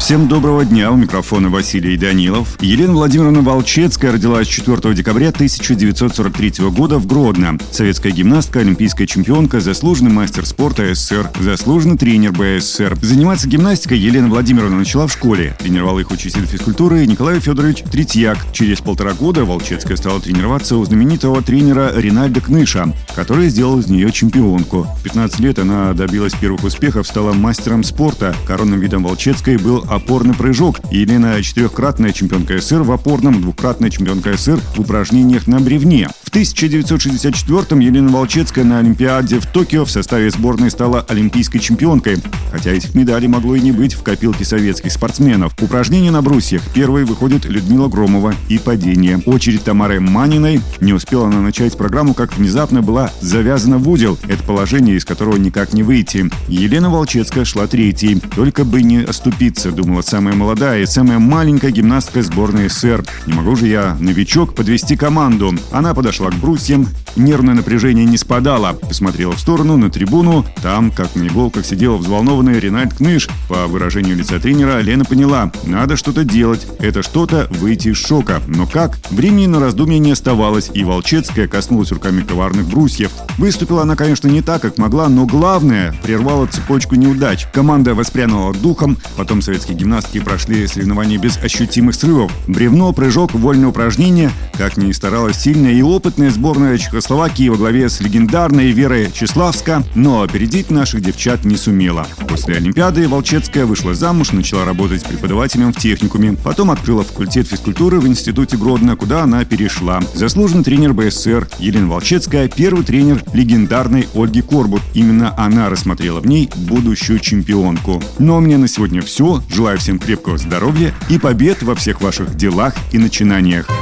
Всем доброго дня. У микрофона Василий Данилов. Елена Владимировна Волчецкая родилась 4 декабря 1943 года в Гродно. Советская гимнастка, олимпийская чемпионка, заслуженный мастер спорта СССР, заслуженный тренер БССР. Заниматься гимнастикой Елена Владимировна начала в школе. Тренировал их учитель физкультуры Николай Федорович Третьяк. Через полтора года Волчецкая стала тренироваться у знаменитого тренера Ринальда Кныша, который сделал из нее чемпионку. В 15 лет она добилась первых успехов, стала мастером спорта. Коронным видом Волчецкой был опорный прыжок. Елена четырехкратная чемпионка СССР в опорном, двукратная чемпионка СССР в упражнениях на бревне. В 1964-м Елена Волчецкая на Олимпиаде в Токио в составе сборной стала олимпийской чемпионкой. Хотя этих медалей могло и не быть в копилке советских спортсменов. Упражнения на брусьях. Первой выходит Людмила Громова и падение. Очередь Тамары Маниной. Не успела она начать программу, как внезапно была завязана в узел. Это положение, из которого никак не выйти. Елена Волчецкая шла третьей. Только бы не оступиться, думала самая молодая и самая маленькая гимнастка сборной СССР. Не могу же я, новичок, подвести команду. Она подошла к брусьям, нервное напряжение не спадало. Посмотрела в сторону, на трибуну. Там, как на иголках, сидела взволнованная Ренальд Кныш. По выражению лица тренера, Лена поняла, надо что-то делать. Это что-то выйти из шока. Но как? Времени на раздумье не оставалось, и Волчецкая коснулась руками коварных брусьев. Выступила она, конечно, не так, как могла, но главное, прервала цепочку неудач. Команда воспрянула духом, потом Российские гимнастки прошли соревнования без ощутимых срывов. Бревно, прыжок, вольное упражнение. Как ни старалась сильная и опытная сборная Чехословакии во главе с легендарной Верой Чеславска, но опередить наших девчат не сумела. После Олимпиады Волчецкая вышла замуж, начала работать преподавателем в техникуме. Потом открыла факультет физкультуры в Институте Гродно, куда она перешла. Заслуженный тренер БССР Елена Волчецкая, первый тренер легендарной Ольги Корбут. Именно она рассмотрела в ней будущую чемпионку. Ну а у меня на сегодня все. Желаю всем крепкого здоровья и побед во всех ваших делах и начинаниях.